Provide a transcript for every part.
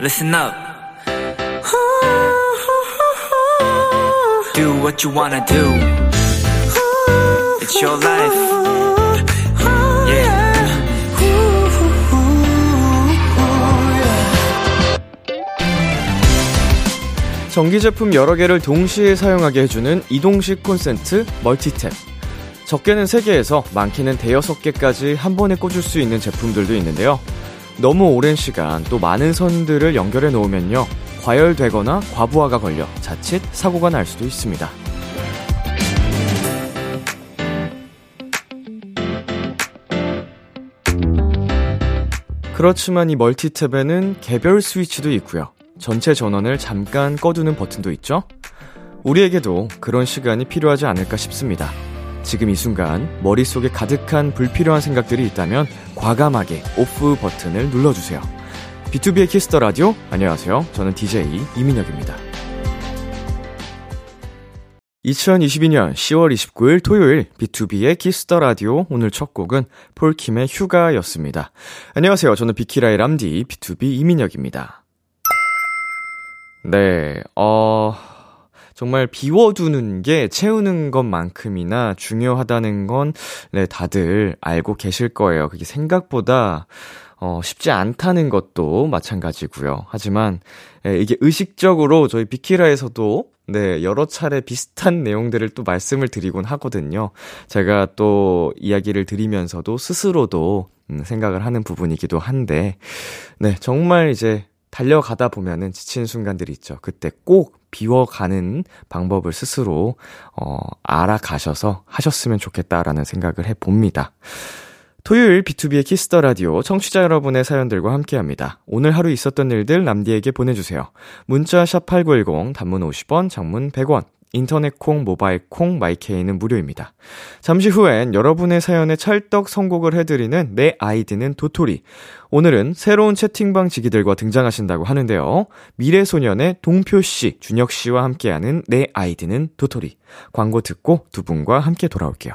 listen up. Do what you wanna do. It's your life. Yeah. 전기 제품 여러 개를 동시에 사용하게 해주는 이동식 콘센트 멀티탭. 적게는 3개에서 많게는 대여섯 개까지 한 번에 꽂을 수 있는 제품들도 있는데요. 너무 오랜 시간 또 많은 선들을 연결해 놓으면요. 과열되거나 과부하가 걸려 자칫 사고가 날 수도 있습니다. 그렇지만 이 멀티탭에는 개별 스위치도 있고요. 전체 전원을 잠깐 꺼두는 버튼도 있죠? 우리에게도 그런 시간이 필요하지 않을까 싶습니다. 지금 이 순간 머릿속에 가득한 불필요한 생각들이 있다면 과감하게 off 버튼을 눌러주세요. B2B의 키스터 라디오 안녕하세요. 저는 DJ 이민혁입니다. 2022년 10월 29일 토요일 B2B의 키스터 라디오 오늘 첫 곡은 폴킴의 휴가였습니다. 안녕하세요. 저는 비키라의 남디 BTOB 이민혁입니다. 네. 어 정말 비워두는 게 채우는 것만큼이나 중요하다는 건, 네, 다들 알고 계실 거예요. 그게 생각보다, 어, 쉽지 않다는 것도 마찬가지고요. 하지만, 예, 이게 의식적으로 저희 비키라에서도, 네, 여러 차례 비슷한 내용들을 또 말씀을 드리곤 하거든요. 제가 또 이야기를 드리면서도 스스로도 음, 생각을 하는 부분이기도 한데, 네, 정말 이제 달려가다 보면은 지친 순간들이 있죠. 그때 꼭 비워가는 방법을 스스로, 어, 알아가셔서 하셨으면 좋겠다라는 생각을 해 봅니다. 토요일 B2B의 키스터 라디오 청취자 여러분의 사연들과 함께 합니다. 오늘 하루 있었던 일들 남디에게 보내주세요. 문자 샵8910 단문 50원, 장문 100원, 인터넷 콩, 모바일 콩, My K는 무료입니다. 잠시 후엔 여러분의 사연에 찰떡 선곡을 해드리는 내 아이디는 도토리. 오늘은 새로운 채팅방 지기들과 등장하신다고 하는데요. 미래소년의 동표씨, 준혁씨와 함께하는 내 아이디는 도토리. 광고 듣고 두 분과 함께 돌아올게요.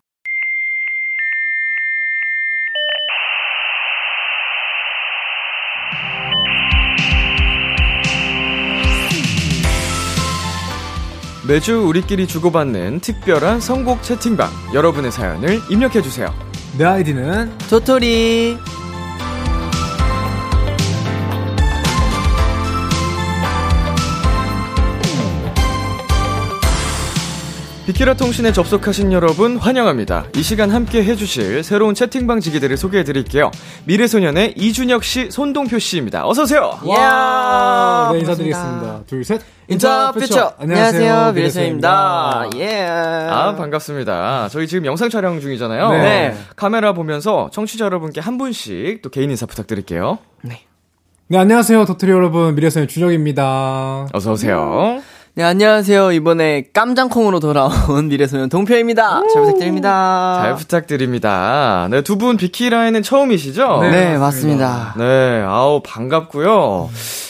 매주 우리끼리 주고받는 특별한 선곡 채팅방. 여러분의 사연을 입력해주세요. 내 아이디는 도토리 비키라 통신에 접속하신 여러분 환영합니다. 이 시간 함께 해주실 새로운 채팅방 지기들을 소개해드릴게요. 미래소년의 이준혁 씨, 손동표 씨입니다. 어서 오세요! 와, 네, 반갑습니다. 인사드리겠습니다. 둘, 셋. 인터 퓨처 안녕하세요 미래소입니다 예. 아, 반갑습니다. 저희 지금 영상 촬영 중이잖아요. 네. 카메라 보면서 청취자 여러분께 한 분씩 또 개인 인사 부탁드릴게요. 네, 안녕하세요. 도토리 여러분. 미래소년 준혁입니다. 어서 오세요. 네 안녕하세요 이번에 깜장콩으로 돌아온 미래소년 동표입니다 잘 부탁드립니다 잘 부탁드립니다. 네, 두 분 비키라에는 처음이시죠? 네, 네, 맞습니다 네, 아우, 반갑고요.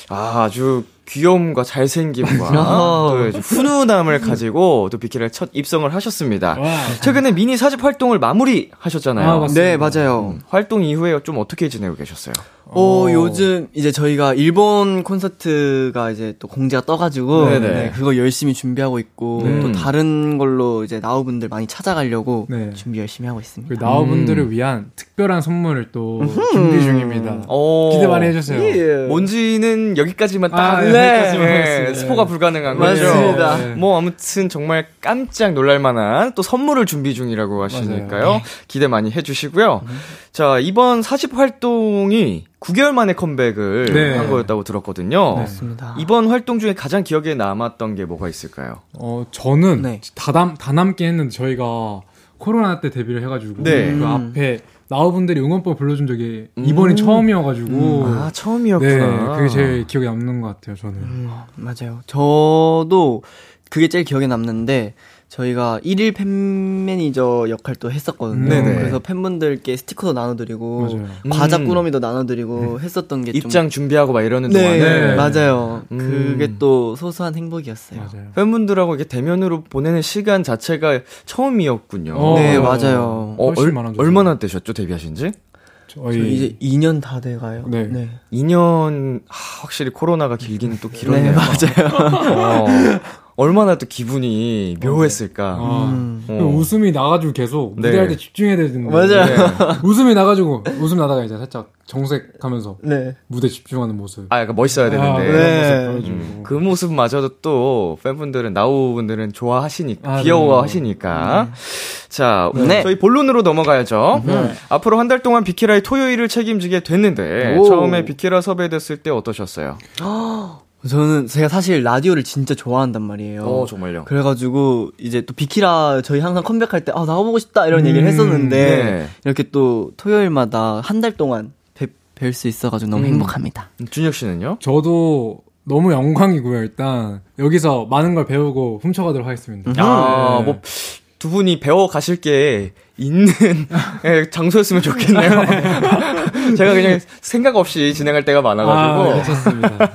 아, 아주 귀여움과 잘생김과 어. 또 훈훈함을 가지고 또 비키라에 첫 입성을 하셨습니다. 와. 최근에 미니 사집 활동을 마무리하셨잖아요. 아, 맞습니다. 네 맞아요 활동 이후에 좀 어떻게 지내고 계셨어요? 어, 요즘 이제 저희가 일본 콘서트가 이제 또 공지가 떠가지고 네네. 네, 그거 열심히 준비하고 있고 네. 또 다른 걸로 이제 나우분들 많이 찾아가려고 네. 준비 열심히 하고 그 있습니다. 나우분들을 음. 위한 특별한 선물을 또 준비 중입니다. 어, 기대 많이 해주세요. 예. 뭔지는 여기까지만 딱 아, 네, 네, 여기까지만 네. 스포가 불가능한 거죠. 맞습니다. 네. 뭐 아무튼 정말 깜짝 놀랄만한 또 선물을 준비 중이라고 하시니까요. 기대 많이 해주시고요. 자, 이번 40 활동이 9개월 만에 컴백을 네. 한 거였다고 들었거든요. 맞습니다. 이번 활동 중에 가장 기억에 남았던 게 뭐가 있을까요? 어, 저는 네. 다, 남, 다 남긴 했는데 저희가 코로나 때 데뷔를 해가지고 네. 그 음. 앞에 나우분들이 응원법 불러준 적이 음. 이번이 처음이어가지고 아, 네, 처음이었구나. 그게 제일 기억에 남는 것 같아요, 저는. 음, 맞아요. 저도 그게 제일 기억에 남는데 저희가 1일 팬 매니저 역할도 했었거든요. 네네. 그래서 팬분들께 스티커도 나눠드리고 맞아요. 과자 음. 꾸러미도 나눠드리고 했었던 게 좀- 입장 준비하고 막 이러는 네, 동안에 네. 맞아요. 음. 그게 또 소소한 행복이었어요. 맞아요. 팬분들하고 이렇게 대면으로 보내는 시간 자체가 처음이었군요. 어, 네, 맞아요. 어, 얼. 얼마나 되셨죠, 데뷔하신 지? 저희 저 이제 2년 다 돼가요. 네. 2년, 하, 확실히 코로나가 길긴 또 길었네요. 네, 맞아요. 어, 얼마나 또 기분이 묘했을까. 아, 음. 그 어. 웃음이 나가지고 계속 네. 무대할 때 집중해야 되는데 맞아요. 네. 웃음이 나가지고 웃음 나다가 이제 살짝 정색하면서 네. 무대 집중하는 모습. 아, 약간 멋있어야 아, 되는데. 네. 모습. 음, 그 모습마저도 또 팬분들은 나우 분들은 좋아하시니까 아, 네. 귀여워하시니까 자 네. 저희 본론으로 넘어가야죠 앞으로 한 달 동안 비키라의 토요일을 책임지게 됐는데 오. 처음에 비키라 섭외됐을 때 어떠셨어요? 저는 제가 사실 라디오를 진짜 좋아한단 말이에요. 어 정말요. 그래가지고 이제 또 비키라 저희 항상 컴백할 때 아 나와보고 싶다 이런 얘기를 음, 했었는데 네. 이렇게 또 토요일마다 한 달 동안 뵐 수 있어가지고 너무 음. 행복합니다. 준혁 씨는요? 저도 너무 영광이고요. 일단 여기서 많은 걸 배우고 훔쳐가도록 하겠습니다. 아, 네. 뭐, 두 분이 배워 가실 게 있는 예, 장소였으면 좋겠네요. 제가 그냥 생각 없이 진행할 때가 많아가지고. 아, 괜찮습니다.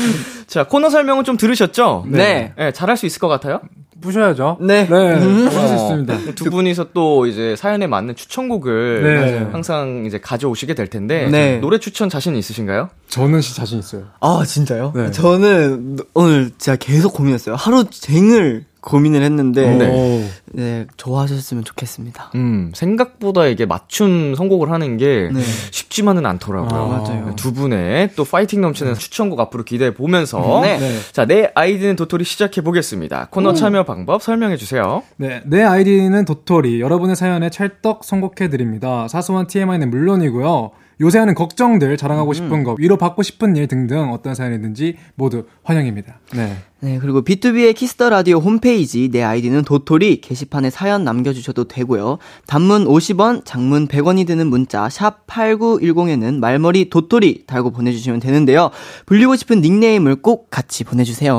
자, 코너 설명은 좀 들으셨죠? 네. 예, 잘할 수 있을 것 같아요? 부셔야죠. 네. 네, 어, 할수 있습니다. 두 분이서 또 이제 사연에 맞는 추천곡을 네. 항상 이제 가져오시게 될 텐데 네. 노래 추천 자신 있으신가요? 저는 시 자신 있어요. 아 진짜요? 네. 저는 오늘 제가 계속 고민했어요. 하루 종일 고민을 했는데 네. 네, 좋아하셨으면 좋겠습니다. 음, 생각보다 이게 맞춤 선곡을 하는 게 네. 쉽지만은 않더라고요. 아, 맞아요. 두 분의 또 파이팅 넘치는 추천곡 앞으로 기대해 보면서 네. 네. 자, 내 아이디는 도토리 시작해 보겠습니다. 코너 참여 방법 설명해 주세요. 네, 내 아이디는 도토리. 여러분의 사연에 찰떡 선곡해 드립니다. 사소한 TMI는 물론이고요. 요새 하는 걱정들, 자랑하고 싶은 거, 위로받고 싶은 일 등등 어떤 사연이든지 모두 환영입니다. 네. 네, 그리고 B2B의 키스터 라디오 홈페이지 내 아이디는 도토리 게시판에 사연 남겨 주셔도 되고요. 단문 50원, 장문 100원이 드는 문자 샵 #8910에는 말머리 도토리 달고 보내 주시면 되는데요. 불리고 싶은 닉네임을 꼭 같이 보내 주세요.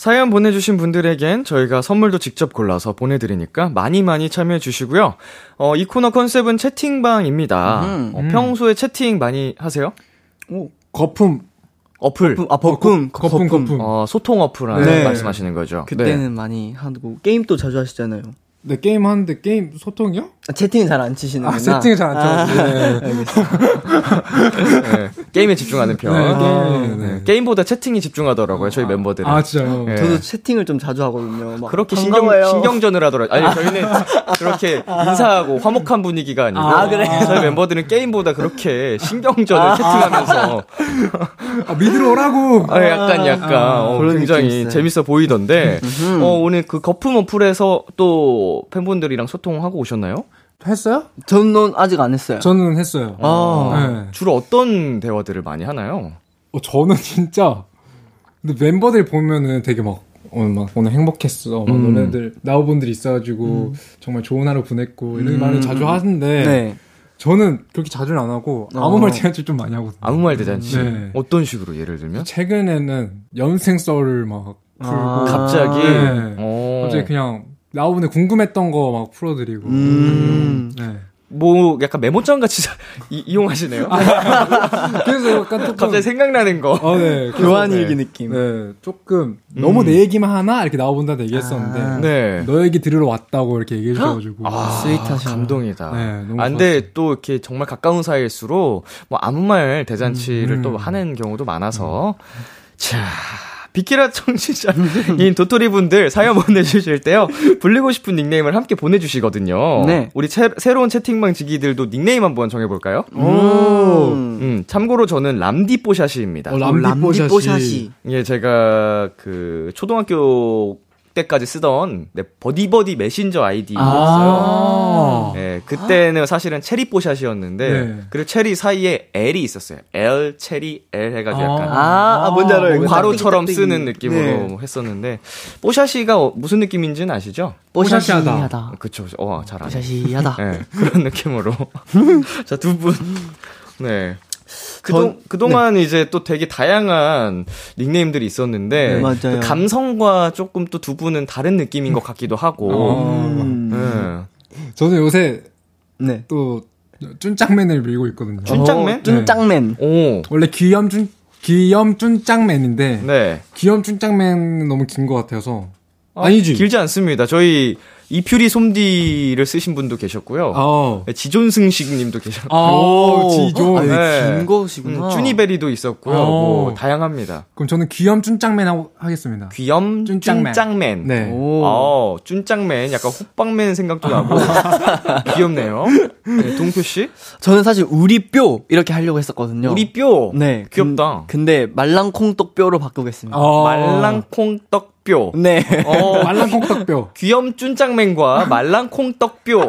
사연 보내주신 분들에겐 저희가 선물도 직접 골라서 보내드리니까 많이 많이 참여해 주시고요. 어, 이 코너 컨셉은 채팅방입니다. 음. 어, 평소에 채팅 많이 하세요? 거품. 어플. 아 버꿈, 거품, 거품. 어, 소통 어플 네. 말씀하시는 거죠. 그때는 많이 하고 게임도 자주 하시잖아요. 네, 게임 하는데 게임 소통이요? 아, 채팅은 잘안 치시는구나. 아, 채팅을 잘안 쳐요. 네. 네. 게임에 집중하는 편. 네, 어, 게임, 네. 네. 게임 보다 채팅이 집중하더라고요, 저희 멤버들은. 아, 진짜요? 네. 저도 채팅을 좀 자주 하거든요. 막 그렇게 신경, 반가워요. 신경전을 하더라고요. 아니, 저희는 그렇게 인사하고 화목한 분위기가 아니고. 아, 그래요? 저희 멤버들은 게임보다 그렇게 신경전을 채팅하면서. 아, 믿으러 오라고! 아, 약간, 약간, 어, 굉장히. 재밌어 보이던데, 어, 오늘 그 거품 어플에서 또 팬분들이랑 소통하고 오셨나요? 했어요? 저는 아직 안 했어요. 저는 했어요. 아. 네. 주로 어떤 대화들을 많이 하나요? 어, 저는 진짜 근데 멤버들 보면은 되게 막 오늘 막 오늘 행복했어. 막 음. 너네들 나우분들이 있어가지고 정말 좋은 하루 보냈고 이런 말을 자주 하는데 네. 저는 그렇게 자주는 안 하고 아무 어. 말 대잔치 좀 많이 하거든요. 아무 말 대잔치. 네. 어떤 식으로 예를 들면? 최근에는 연생 썰을 막 풀고 아. 갑자기? 네. 어. 갑자기 그냥 나우분의 궁금했던 거 막 풀어드리고. 음. 네. 뭐, 약간 메모장 같이 이, 이용하시네요? 그래서 약간 조금 갑자기 생각나는 거. 어, 네. 교환 네. 일기 느낌. 네, 조금 너무 내 얘기만 하나 이렇게 나오본다는 얘기했었는데 아. 네. 너 얘기 들으러 왔다고 이렇게 얘기해 주셔가지고 아, 스윗하셔. 감동이다. 네, 너무 아, 근데 또 이렇게 정말 가까운 사이일수록 뭐 아무 말 대잔치를 음. 또 하는 경우도 많아서. 자. 비키라 청취자인 도토리 분들 사연 보내주실 때요. 불리고 싶은 닉네임을 함께 보내주시거든요. 네. 우리 채- 새로운 채팅방 지기들도 닉네임 한번 정해볼까요? 오. 음, 참고로 저는 람디뽀샤시입니다. 어, 람디뽀샤시. 람디뽀샤시. 예, 제가 그 초등학교 때까지 쓰던 네, 버디버디 메신저 아이디였어요. 아. 네, 그때는 사실은 체리 뽀샷이었는데 네. 그리고 체리 사이에 L이 있었어요. L 체리 L 해가지고 약간 아, 아, 뭔지 알아요. 짝대기, 쓰는. 느낌으로 네. 했었는데 뽀샤시가 어- 무슨 느낌인지는 아시죠? 뽀샤시하다. 뽀샤시하다. 그쵸, 그쵸. 어, 잘. 뽀샤시하다. 네, 그런 느낌으로. 자, 두 분. 네. 그동, 그동안 이제 또 되게 다양한 닉네임들이 있었는데. 네, 맞아요. 그 감성과 조금 또 두 분은 다른 느낌인 것 같기도 하고. 음. 네. 저는 요새 네. 또 쭌짱맨을 밀고 있거든요. 쭌짱맨? 어, 쭌짱맨. 오. 원래 귀염 쭌 귀염 쭌짱맨인데 네. 귀염 쭌짱맨은 너무 긴 것 같아서 어, 아니지. 길지 않습니다. 저희 이퓨리 솜디를 쓰신 분도 계셨고요. 어. 네, 지존승식 님도 계셨고. 아, 지조. 아, 네. 긴 거시구나. 음, 쭈니베리도 있었고요. 어. 뭐, 다양합니다. 그럼 저는 귀염 쭌짱맨 하고 하겠습니다. 귀염 쭌짱맨. 쭌짱맨. 네. 오. 어, 쭌짱맨. 약간 호빵맨 생각도 나고. 귀엽네요. 네, 동표 씨? 저는 사실 우리 뼈 이렇게 하려고 했었거든요. 우리 뼈. 네. 귀엽다. 근, 데 말랑콩떡 뼈로 바꾸겠습니다. 어. 말랑콩떡 뼈. 네. 어, 말랑 콩떡뼈. 귀염 쭌짱맨과 말랑 콩떡 뼈.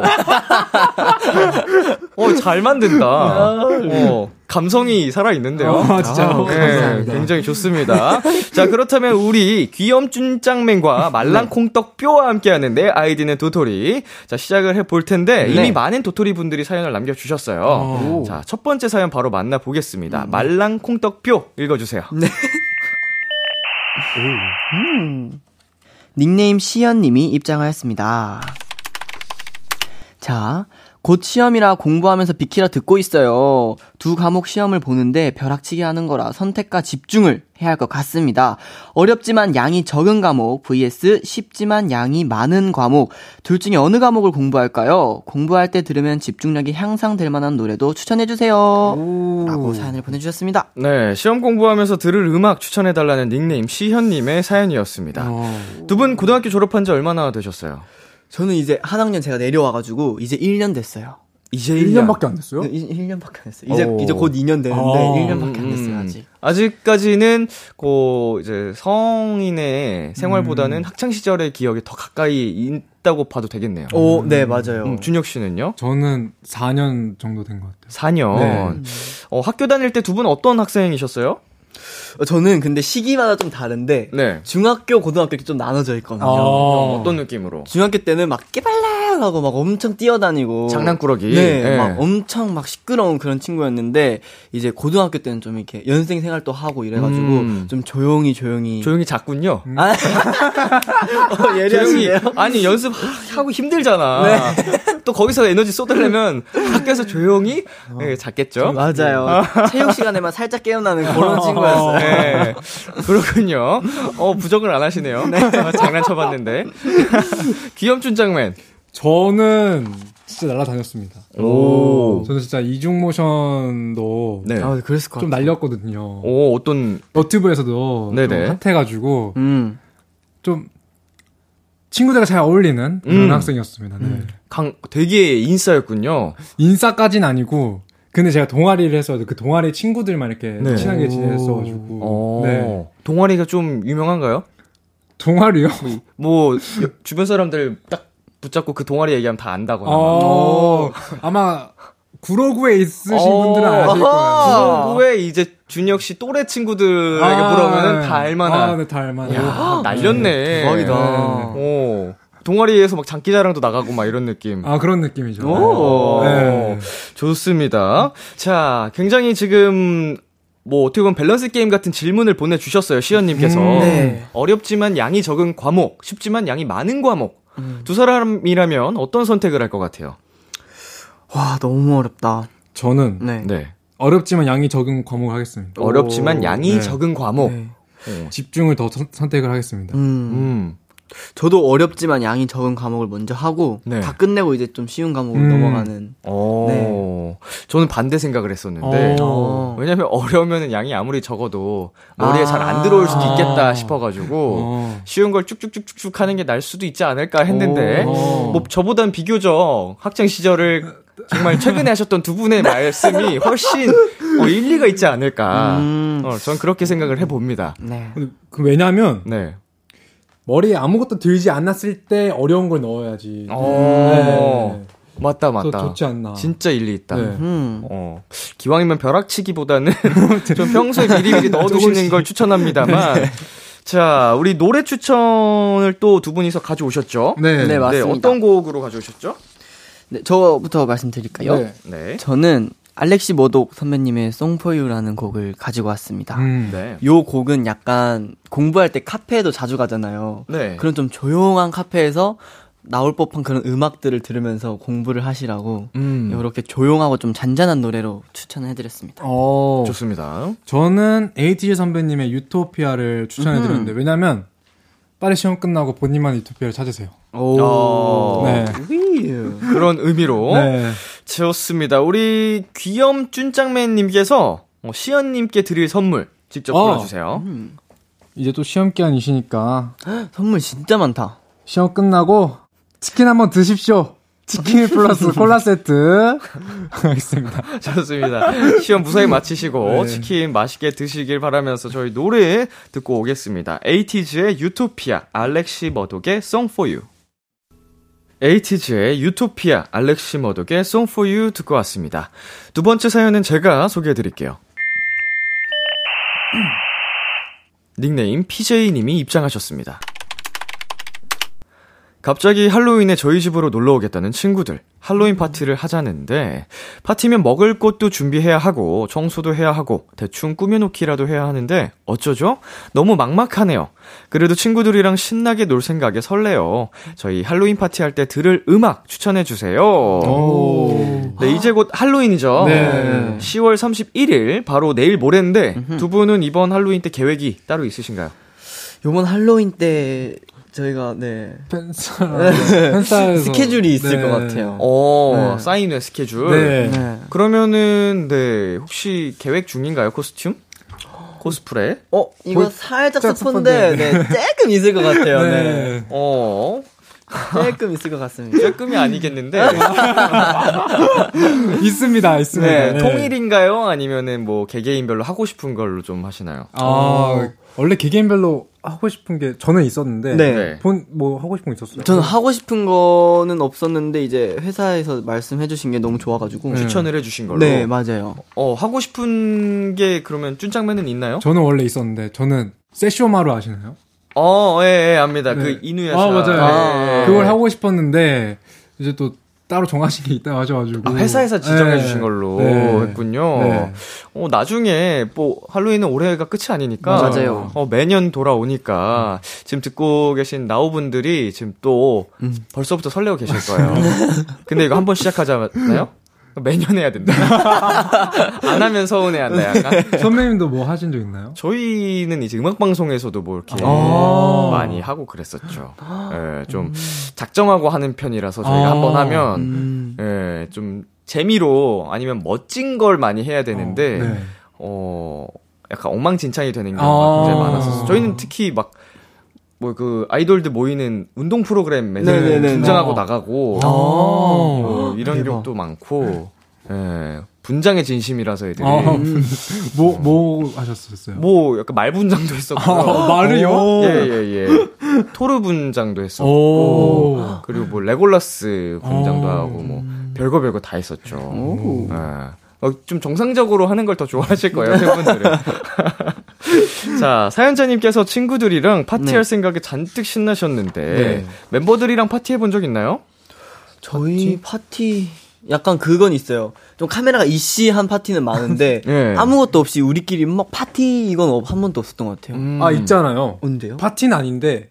어, 잘 만든다. 어, 감성이 살아있는데요. 아, 진짜요? 네, 감사합니다. 굉장히 좋습니다. 자, 그렇다면 우리 귀염 쭌짱맨과 말랑 콩떡 뼈와 함께하는 내 아이디는 도토리. 자, 시작을 해볼 텐데, 이미 네. 많은 도토리 분들이 사연을 남겨주셨어요. 오. 자, 첫 번째 사연 바로 만나보겠습니다. 말랑 콩떡 뼈 읽어주세요. 닉네임 시연님이 입장하였습니다. 자, 곧 시험이라 공부하면서 비키라 듣고 있어요. 두 과목 시험을 보는데 벼락치기 하는 거라 선택과 집중을 해야 할 것 같습니다. 어렵지만 양이 적은 과목 vs 쉽지만 양이 많은 과목 둘 중에 어느 과목을 공부할까요? 공부할 때 들으면 집중력이 향상될 만한 노래도 추천해 주세요. 라고 사연을 보내주셨습니다. 네, 시험 공부하면서 들을 음악 추천해 달라는 닉네임 시현님의 사연이었습니다. 어. 두분 고등학교 졸업한 지 얼마나 되셨어요? 저는 이제 한 학년 제가 내려와가지고 이제 1년 됐어요. 이제 1년밖에 안 됐어요? 네, 1년밖에 안 됐어요. 이제 오. 이제 곧 2년 되는데 아. 1년밖에 안 됐어요 아직. 아직까지는 고 이제 성인의 생활보다는 학창 시절의 기억이 더 가까이 있다고 봐도 되겠네요. 오, 네 맞아요. 음, 준혁 씨는요? 저는 4년 정도 된 것 같아요. 4년. 네. 어, 학교 다닐 때 두 분 어떤 학생이셨어요? 어, 저는 근데 시기마다 좀 다른데 네. 중학교, 고등학교 이렇게 좀 나눠져 있거든요. 어. 어떤 느낌으로? 중학교 때는 막 깨발랄 하고 막 엄청 뛰어다니고 장난꾸러기. 네, 네. 막 엄청 막 시끄러운 그런 친구였는데 이제 고등학교 때는 좀 이렇게 연생 생활도 하고 이래가지고 음. 좀 조용히 조용히 조용히 잤군요. 아, 어, 예리하시네요. 아니 연습 하고 힘들잖아. 또 거기서 에너지 쏟으려면 학교에서 조용히 네, 잤겠죠. 맞아요. 체육 시간에만 살짝 깨어나는 그런 친구였어요. 네, 그렇군요. 어, 부정을 안 하시네요. 장난쳐봤는데. 귀염춘 장맨. 저는 진짜 날라다녔습니다. 오. 저는 진짜 이중 모션도 네. 아, 그랬을 것 좀 같아요. 오, 날렸거든요. 어떤, 너튜브에서도 네네. 좀 핫해가지고 음. 좀 친구들과 잘 어울리는 그런 음. 학생이었습니다. 네. 강, 되게 인싸였군요. 인싸까진 아니고 근데 제가 동아리를 해서 그 동아리 친구들만 이렇게 네. 친하게 지냈어가지고 어, 네. 동아리가 좀 유명한가요? 동아리요? 뭐, 여- 주변 사람들 딱 붙잡고 그 동아리 얘기하면 다 안다거나. 막. 어, 아마 구로구에 있으신 분들은 아실 거예요. 구로구에 이제 준혁 씨 또래 친구들에게 아, 물어보면 네. 다 알만한. 아, 네, 다 알만한. 야, 날렸네. 대박이다. 오. 동아리에서 막 장기자랑도 나가고 막 이런 느낌. 아, 그런 느낌이죠. 오. 네. 좋습니다. 자, 굉장히 지금 뭐 어떻게 보면 밸런스 게임 같은 질문을 보내주셨어요 시연님께서 음, 네. 어렵지만 양이 적은 과목, 쉽지만 양이 많은 과목. 음. 두 사람이라면 어떤 선택을 할 것 같아요? 와, 너무 어렵다. 저는 네. 네. 어렵지만 양이 적은 과목을 하겠습니다. 어렵지만 양이 네. 적은 과목. 네. 어. 집중을 더 선- 선택을 하겠습니다. 음. 음. 저도 어렵지만 양이 적은 과목을 먼저 하고 네. 다 끝내고 이제 좀 쉬운 과목으로 음. 넘어가는. 어. 저는 반대 생각을 했었는데. 어. 왜냐면 어려우면 양이 아무리 적어도 머리에 아. 잘안 들어올 수도 있겠다 싶어가지고 어. 쉬운 걸 쭉쭉쭉쭉 하는 게 날 수도 있지 않을까 했는데 오. 뭐 저보단 비교적 학창 시절을 정말 최근에 하셨던 두 분의 말씀이 훨씬 어, 일리가 있지 않을까. 음. 어, 전 그렇게 생각을 해봅니다. 네. 그 왜냐면 네. 머리에 아무것도 들지 않았을 때 어려운 걸 넣어야지. 어. 네. 맞다, 또 맞다. 좋지 않나. 진짜 일리 있다. 네. 음. 어, 기왕이면 벼락치기보다는 좀 평소에 미리미리 넣어두시는 걸 추천합니다만. 자, 우리 노래 추천을 또 두 분이서 가져오셨죠? 네. 네, 맞습니다. 어떤 곡으로 가져오셨죠? 네, 저부터 말씀드릴까요? 네. 네. 저는 알렉시 모독 선배님의 Song for You라는 곡을 가지고 왔습니다. 음. 네. 요 곡은 약간 공부할 때 카페에도 자주 가잖아요. 네. 그런 좀 조용한 카페에서 나올 법한 그런 음악들을 들으면서 공부를 하시라고 음. 이렇게 조용하고 좀 잔잔한 노래로 추천해드렸습니다. 어, 좋습니다. 저는 에이티즈 선배님의 유토피아를 추천해드렸는데, 왜냐면, 빨리 시험 끝나고 본인만의 유토피아를 찾으세요. 어, 네. 그런 의미로. 네. 좋습니다. 우리 귀염 쭌짱맨님께서 어, 시연님께 드릴 선물 직접 어. 골라주세요. 이제 또 시험 기간이시니까, 선물 진짜 많다. 시험 끝나고, 치킨 한번 드십시오. 치킨 플러스 콜라 세트. 하겠습니다. 좋습니다. 시험 무사히 마치시고 네. 치킨 맛있게 드시길 바라면서 저희 노래 듣고 오겠습니다. 에이티즈의 유토피아, 알렉시 머독의 Song for You. 에이티즈의 유토피아, 알렉시 머독의 Song for You 듣고 왔습니다. 두 번째 사연은 제가 소개해 드릴게요. 닉네임 PJ님이 입장하셨습니다. 갑자기 할로윈에 저희 집으로 놀러 오겠다는 친구들. 할로윈 파티를 하자는데, 파티면 먹을 것도 준비해야 하고, 청소도 해야 하고, 대충 꾸며놓기라도 해야 하는데, 어쩌죠? 너무 막막하네요. 그래도 친구들이랑 신나게 놀 생각에 설레요. 저희 할로윈 파티 할 때 들을 음악 추천해주세요. 오. 네, 이제 곧 할로윈이죠. 네. 10월 31일, 바로 내일 모레인데, 두 분은 이번 할로윈 때 계획이 따로 있으신가요? 요번 할로윈 때 저희가 네 팬사, 팬사에서. 스케줄이 있을 네. 것 같아요. 어, 네. 사인회 스케줄. 네. 네. 그러면은 네 혹시 계획 중인가요 코스튬? 코스프레? 어 이거 볼- 살짝 스폰데. 네 조금 있을 것 같아요. 네. 네. 어 조금 있을 것 같습니다. 조금이 아니겠는데 있습니다, 있습니다. 네, 네. 통일인가요? 아니면은 뭐 개개인별로 하고 싶은 걸로 좀 하시나요? 아, 원래 개개인별로 하고 싶은 게 저는 있었는데. 네. 네. 본, 뭐 하고 싶은 거 있었어요? 저는 하고 싶은 거는 없었는데 이제 회사에서 말씀해 주신 게 너무 좋아 가지고 추천을 해 주신 걸로. 네 맞아요. 어 하고 싶은 게 그러면 쭌짱맨은 있나요? 저는 원래 있었는데, 저는 세쇼마루 아시나요? 어, 예, 예, 압니다. 네. 그 이누야샤. 아, 맞아요. 예, 예. 그걸 하고 싶었는데, 이제 또 따로 정하신 게 있다고 하셔가지고. 아, 회사에서 지정해 네. 주신 걸로 네. 했군요. 네. 어, 나중에 뭐 할로윈은 올해가 끝이 아니니까 맞아요. 어, 매년 돌아오니까 지금 듣고 계신 나우분들이 지금 또 벌써부터 설레고 계실 거예요. 근데 이거 한번 시작하잖아요. 매년 해야 된다. 안 하면 서운해한다 약간. 선배님도 뭐 하신 적 있나요? 저희는 이제 음악 방송에서도 뭐 이렇게 아. 많이 하고 그랬었죠. 예, 좀 작정하고 하는 편이라서 저희가 아. 한번 하면 음. 예, 좀 재미로 아니면 멋진 걸 많이 해야 되는데 네. 어, 약간 엉망진창이 되는 경우가 아. 굉장히 많았었어요. 저희는 특히 막 뭐 그 아이돌들 모이는 운동 프로그램에 네네네. 등장하고 어. 나가고 아. 뭐 이런 대박. 경우도 많고 예, 분장의 진심이라서 애들이 아, 뭐, 뭐 하셨었어요? 뭐 약간 말 분장도 했었고요. 아, 말을요? 예예 예. 토르 분장도 했었고 오. 그리고 뭐 레골라스 분장도 오. 하고 뭐 별거 별거 다 했었죠. 오. 예. 어, 좀 정상적으로 하는 걸 더 좋아하실 거예요, 팬분들은. 자, 사연자님께서 친구들이랑 파티할 네. 생각에 잔뜩 신나셨는데, 네. 멤버들이랑 파티해 본 적 있나요? 저희 파티 약간 그건 있어요. 좀 카메라가 있이 한 파티는 많은데 예. 아무것도 없이 우리끼리 막 파티 이건 없- 한 번도 없었던 것 같아요. 음. 아, 있잖아요. 언제요? 파티는 아닌데,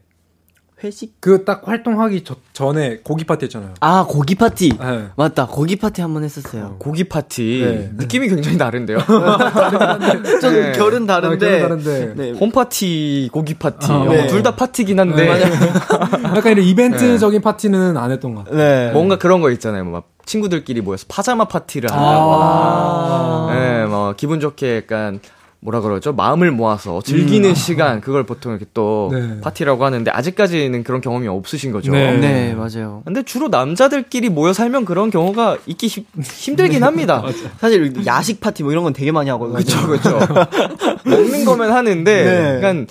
회식? 그 딱 활동하기 저- 전에 고기 파티 했잖아요. 아 고기 파티. 네. 맞다 고기 파티 한 번 했었어요. 고기 파티. 네. 느낌이 굉장히 다른데요. 좀 네. 결은 아, 다른데. 결은 다른데. 네. 홈파티, 고기 파티. 아, 어, 네. 둘다 파티긴 한데, 약간 이런 이벤트적인 파티는 안 했던 것 같아요. 네. 뭔가 그런 거 있잖아요. 뭐막 친구들끼리 모여서 파자마 파티를 아. 한다거나, 예, 뭐 기분 좋게 약간 뭐라 그러죠? 마음을 모아서 즐기는 시간 그걸 보통 이렇게 또 네. 파티라고 하는데 아직까지는 그런 경험이 없으신 거죠. 네. 네 맞아요. 근데 주로 남자들끼리 모여 살면 그런 경우가 있기 힘, 힘들긴 합니다. 사실 야식 파티 뭐 이런 건 되게 많이 하거든요. 그쵸, 그쵸. 먹는 거면 하는데, 네. 약간,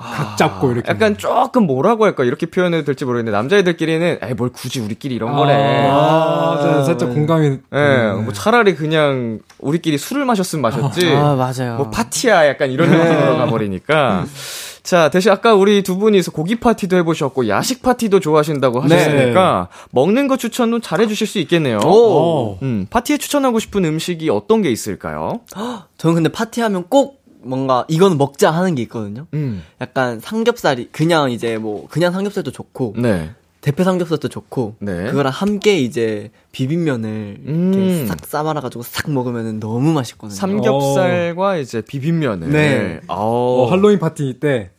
각 잡고 이렇게. 약간 조금 뭐라고 할까 이렇게 표현해도 될지 모르겠는데 남자애들끼리는 에이 뭘 굳이 우리끼리 이런 거래. 아, 저 살짝 공감이. 예, 네. 뭐 차라리 그냥 우리끼리 술을 마셨으면 마셨지. 아, 맞아요. 뭐 파티야 약간 이런 느낌으로 가버리니까. 자, 대신 아까 우리 두 분이서 고기 파티도 해보셨고 야식 파티도 좋아하신다고 네. 하셨으니까 먹는 거 추천도 잘해주실 수 있겠네요. 오. 음, 파티에 추천하고 싶은 음식이 어떤 게 있을까요? 저는 근데 파티하면 꼭 뭔가 이거는 먹자 하는 게 있거든요. 음, 약간 삼겹살이 그냥 이제 뭐 그냥 삼겹살도 좋고 네. 대패 삼겹살도 좋고 네. 그거랑 함께 이제 비빔면을 음. 이렇게 싹 싸말아 가지고 싹 먹으면 너무 맛있거든요. 삼겹살과 이제 비빔면을. 네. 어, 할로윈 파티 때.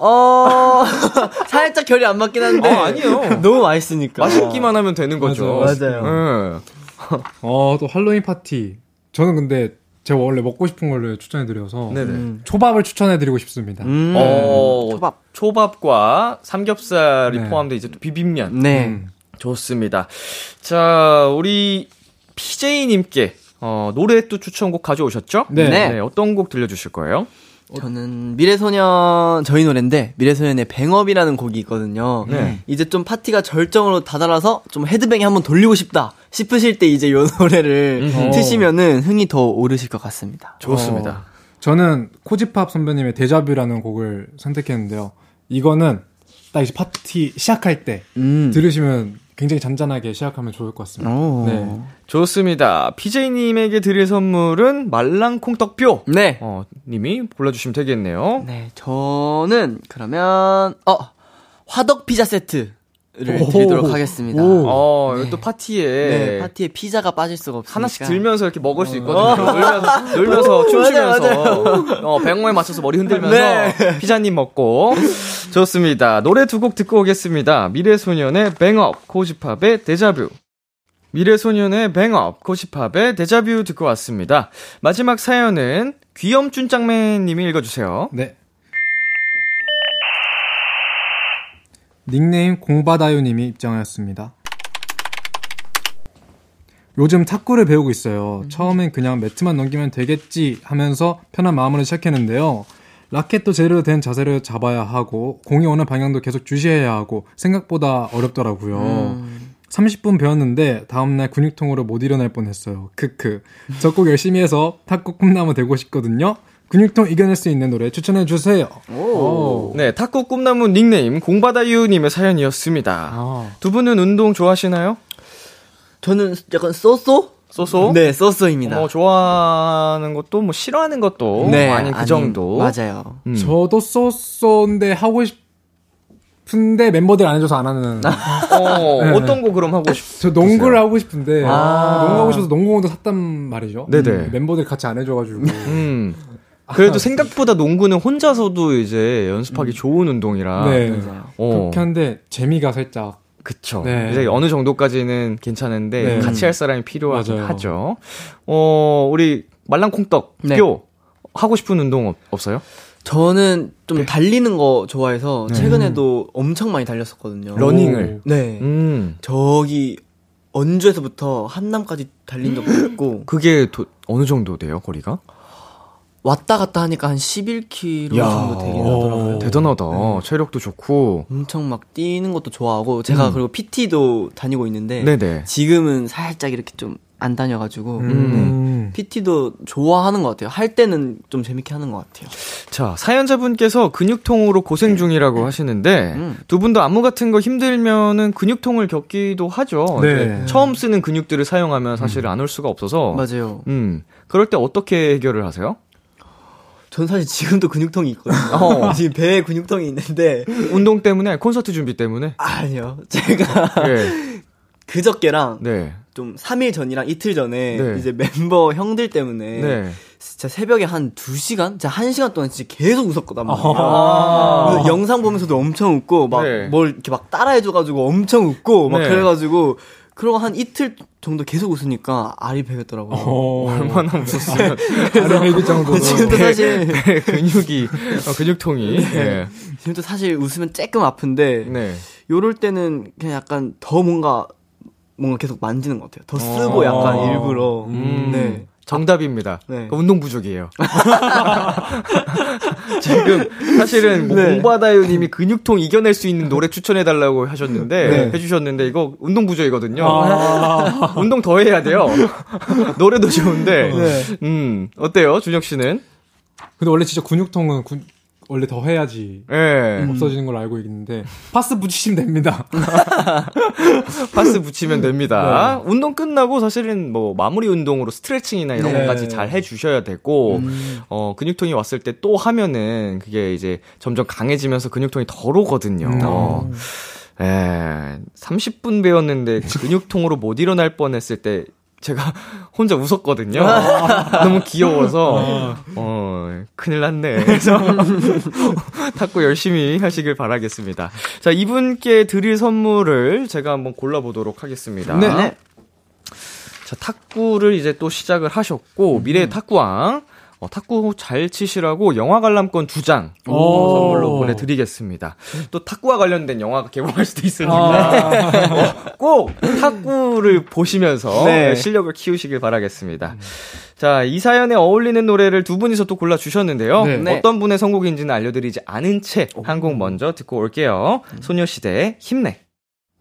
어 살짝 결이 안 맞긴 한데 어, 아니요. 너무 맛있으니까 맛있기만 하면 되는 거죠. 맞아요. 네. 어, 또 할로윈 파티. 저는 근데 제가 원래 먹고 싶은 걸로 추천해드려서. 네네. 음. 초밥을 추천해드리고 싶습니다. 음. 어, 초밥. 초밥과 삼겹살이 네. 포함된 이제 또 비빔면. 네. 음. 좋습니다. 자, 우리 PJ님께 어, 노래 또 추천곡 가져오셨죠? 네. 네. 어떤 곡 들려주실 거예요? 저는 미래소년 저희 노래인데 미래소년의 뱅업이라는 곡이 있거든요. 네. 이제 좀 파티가 절정으로 다다라서 좀 헤드뱅이 한번 돌리고 싶다 싶으실 때 이제 요 노래를 음. 트시면은 흥이 더 오르실 것 같습니다. 좋습니다. 저는 코지팝 선배님의 데자뷰라는 곡을 선택했는데요. 이거는 딱 이제 파티 시작할 때 음. 들으시면 굉장히 잔잔하게 시작하면 좋을 것 같습니다. 오. 네. 좋습니다. PJ님에게 드릴 선물은 말랑콩떡뼈. 네. 어, 님이 골라주시면 되겠네요. 네, 저는 그러면 어 화덕 피자 세트 를 오. 드리도록 하겠습니다. 오. 어, 네. 또 파티에. 네, 파티에 피자가 빠질 수가 없으니까 하나씩 들면서 이렇게 먹을 수 있거든요. 놀면서, 놀면서 춤추면서 어, 배영에 맞춰서 머리 흔들면서 네. 피자님 먹고 좋습니다. 노래 두 곡 듣고 오겠습니다. 미래소년의 뱅업, 코지팝의 데자뷰. 미래소년의 뱅업, 코지팝의 데자뷰 듣고 왔습니다. 마지막 사연은 귀염준짱맨님이 읽어주세요. 네. 닉네임 공바다요님이 입장하였습니다. 요즘 탁구를 배우고 있어요. 처음엔 그냥 매트만 넘기면 되겠지 하면서 편한 마음으로 시작했는데요. 라켓도 제대로 된 자세를 잡아야 하고 공이 오는 방향도 계속 주시해야 하고 생각보다 어렵더라고요. 30분 배웠는데 다음날 근육통으로 못 일어날 뻔했어요. 크크. 저 꼭 열심히 해서 탁구 꿈나무 되고 싶거든요. 근육통 이겨낼 수 있는 노래 추천해 주세요. 오. 네, 탁구 꿈나무 닉네임 공바다유님의 사연이었습니다. 아. 두 분은 운동 좋아하시나요? 저는 약간 쏘쏘? 쏘쏘? 네, 쏘쏘입니다. 뭐 좋아하는 것도 뭐 싫어하는 것도 네, 아닌 그 아니, 정도. 맞아요. 음. 저도 쏘쏘인데 하고 싶은데 멤버들 안 해줘서 안 하는. 어, 네. 어떤 거 그럼 하고 싶? 저 농구를 하고 싶은데 아. 농구 하고 싶어서 농구공도 샀단 말이죠. 네네. 음, 멤버들 같이 안 해줘가지고. 음. 그래도 생각보다 농구는 혼자서도 이제 연습하기 좋은 운동이라. 네. 어. 그렇게 한데 재미가 살짝. 그쵸. 네. 이제 어느 정도까지는 괜찮은데 네. 같이 할 사람이 필요하긴 맞아요. 하죠. 어, 우리 말랑콩떡 네. 뼈 하고 싶은 운동 없, 없어요? 저는 좀 달리는 거 좋아해서 네. 최근에도 엄청 많이 달렸었거든요. 러닝을. 네. 음. 저기 언주에서부터 한남까지 달린 적도 있고 그게 도, 어느 정도 돼요, 거리가? 왔다 갔다 하니까 한 11km 정도 되긴 오. 하더라고요. 대단하다. 체력도 좋고. 엄청 막 뛰는 것도 좋아하고 제가 음. 그리고 PT도 다니고 있는데 네네. 지금은 살짝 이렇게 좀 안 다녀가지고 음. 네. PT도 좋아하는 것 같아요. 할 때는 좀 재밌게 하는 것 같아요. 자, 사연자분께서 근육통으로 고생 중이라고 하시는데, 음. 두 분도 안무 같은 거 힘들면은 근육통을 겪기도 하죠. 네. 처음 쓰는 근육들을 사용하면 사실 안 올 수가 없어서. 맞아요. 음. 그럴 때 어떻게 해결을 하세요? 전 사실 지금도 근육통이 있거든요. 어. 지금 배에 근육통이 있는데 운동 때문에, 콘서트 준비 때문에? 아니요. 제가 네. 그저께랑 네. 좀 3일 전이랑 이틀 전에 네. 이제 멤버 형들 때문에 네. 진짜 새벽에 한 2시간? 진짜 1시간 동안 진짜 계속 웃었거든. 아. 영상 보면서도 엄청 웃고 막 네. 뭘 이렇게 막 따라해 줘 가지고 엄청 웃고 막 네. 그래 가지고 그러고 한 이틀 정도 계속 웃으니까 알이 배겼더라고요. 어. 얼마나 웃었어요. 아래 베기 정도. 지금도 사실 배 근육이, 어, 근육통이. 네. 지금도 사실 웃으면 조금 아픈데 네. 요럴 때는 그냥 약간 더 뭔가 뭔가 계속 만지는 것 같아요. 더 쓰고 어. 약간 일부러 음. 네. 정답입니다. 네. 운동 부족이에요. 지금 사실은 뭐 네. 공바다요 님이 근육통 이겨낼 수 있는 노래 추천해 달라고 하셨는데 네. 해주셨는데 이거 운동 부족이거든요. 아, 운동 더 해야 돼요. 노래도 좋은데. 네. 음, 어때요, 준혁 씨는? 근데 원래 진짜 근육통은 군- 원래 더 해야지 예. 없어지는 걸로 알고 있는데 파스 붙이시면 됩니다. 파스 붙이면 됩니다. 네. 운동 끝나고 사실은 뭐 마무리 운동으로 스트레칭이나 이런 네. 것까지 잘 해주셔야 되고, 음. 어, 근육통이 왔을 때 또 하면은 그게 이제 점점 강해지면서 근육통이 덜 오거든요. 음. 어. 예, 30분 배웠는데 근육통으로 못 일어날 뻔 했을 때 제가 혼자 웃었거든요. 너무 귀여워서, 어, 큰일 났네. 그래서, 탁구 열심히 하시길 바라겠습니다. 자, 이분께 드릴 선물을 제가 한번 골라보도록 하겠습니다. 네. 네. 자, 탁구를 이제 또 시작을 하셨고, 미래 탁구왕, 어, 탁구 잘 치시라고 영화 관람권 두장 어, 오. 선물로 보내드리겠습니다. 또 탁구와 관련된 영화가 개봉할 수도 있으니까 아, 어, 꼭 탁구를 보시면서 네. 실력을 키우시길 바라겠습니다. 자, 이 사연에 어울리는 노래를 두 분이서 또 골라주셨는데요. 네. 네. 어떤 분의 선곡인지는 알려드리지 않은 채 한 곡 먼저 듣고 올게요. 소녀시대의 힘내.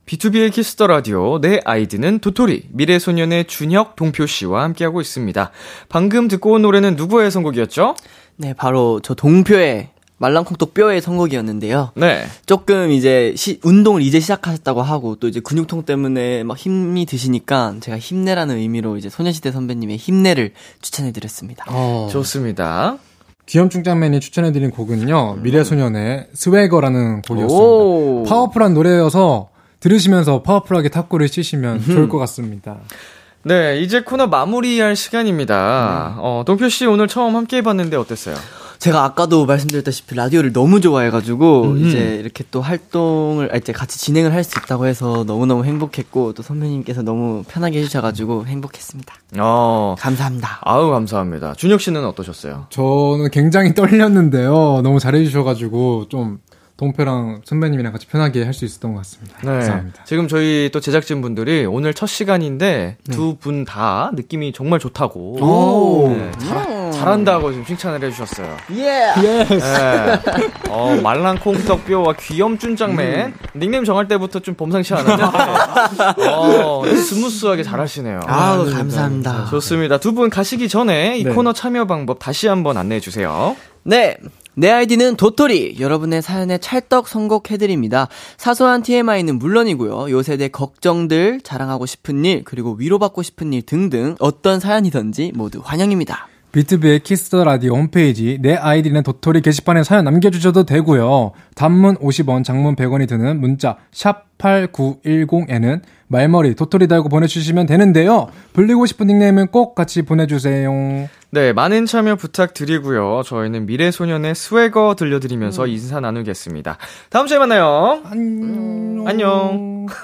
B2B의 키스터 라디오 내 아이디는 도토리 미래소년의 준혁 동표 씨와 함께하고 있습니다. 방금 듣고 온 노래는 누구의 선곡이었죠? 네, 바로 저 동표의 말랑콩떡 뼈의 선곡이었는데요. 네. 조금 이제 시- 운동을 이제 시작하셨다고 하고 또 이제 근육통 때문에 막 힘이 드시니까 제가 힘내라는 의미로 이제 소녀시대 선배님의 힘내를 추천해드렸습니다. 좋습니다. 귀염충 짱맨이 추천해드린 곡은요 미래소년의 스웨거라는 곡이었습니다. 오. 파워풀한 노래여서 들으시면서 파워풀하게 탁구를 치시면 좋을 것 같습니다. 네, 이제 코너 마무리할 시간입니다. 어, 동표 씨 오늘 처음 함께 해봤는데 어땠어요? 제가 아까도 말씀드렸다시피 라디오를 너무 좋아해가지고 음. 이제 이렇게 또 활동을 아, 이제 같이 진행을 할 수 있다고 해서 너무너무 행복했고 또 선배님께서 너무 편하게 해주셔가지고 행복했습니다. 어, 감사합니다. 아우 감사합니다. 준혁 씨는 어떠셨어요? 저는 굉장히 떨렸는데요. 너무 잘해주셔가지고 좀 동표랑 선배님이랑 같이 편하게 할 수 있었던 것 같습니다. 감사합니다. 네. 지금 저희 또 제작진 분들이 오늘 첫 시간인데 두분 다 느낌이 정말 좋다고. 오. 네, 잘, 잘한다고 지금 칭찬을 해주셨어요. 예. 네. 어, 말랑콩떡뼈와 귀염준짱맨 닉네임 정할 때부터 좀 범상치 않았는데 어, smooth하게 잘하시네요. 아우 감사합니다. 좋습니다. 두 분 가시기 전에 이 네. 코너 참여 방법 다시 한번 안내해 주세요. 네. 내 아이디는 도토리. 여러분의 사연에 찰떡 선곡해드립니다. 사소한 TMI는 물론이고요. 요새 내 걱정들, 자랑하고 싶은 일, 그리고 위로받고 싶은 일 등등 어떤 사연이든지 모두 환영입니다. 비투비의 Kiss the Radio 홈페이지 내 아이디는 도토리 게시판에 사연 남겨주셔도 되고요. 단문 50원, 장문 100원이 드는 문자 샵 8910에는 말머리 도토리 달고 보내주시면 되는데요. 불리고 싶은 닉네임은 꼭 같이 보내주세요. 네, 많은 참여 부탁드리고요. 저희는 미래소년의 스웨거 들려드리면서 인사 나누겠습니다. 다음 주에 만나요. 안녕. 안녕.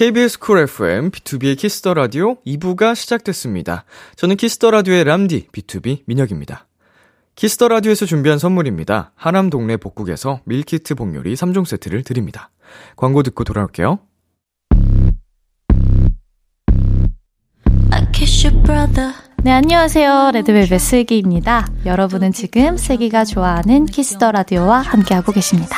KBS 쿨 FM, B2B의 키스터 라디오 2부가 시작됐습니다. 저는 키스터 라디오의 람디, B2B 민혁입니다. Kiss the Radio에서 준비한 선물입니다. 하남 동네 복국에서 밀키트 복요리 3종 세트를 드립니다. 광고 듣고 돌아올게요. I Kiss the Radio. 네, 안녕하세요. 레드벨벳 슬기입니다. 여러분은 지금 슬기가 좋아하는 Kiss the Radio와 함께하고 계십니다.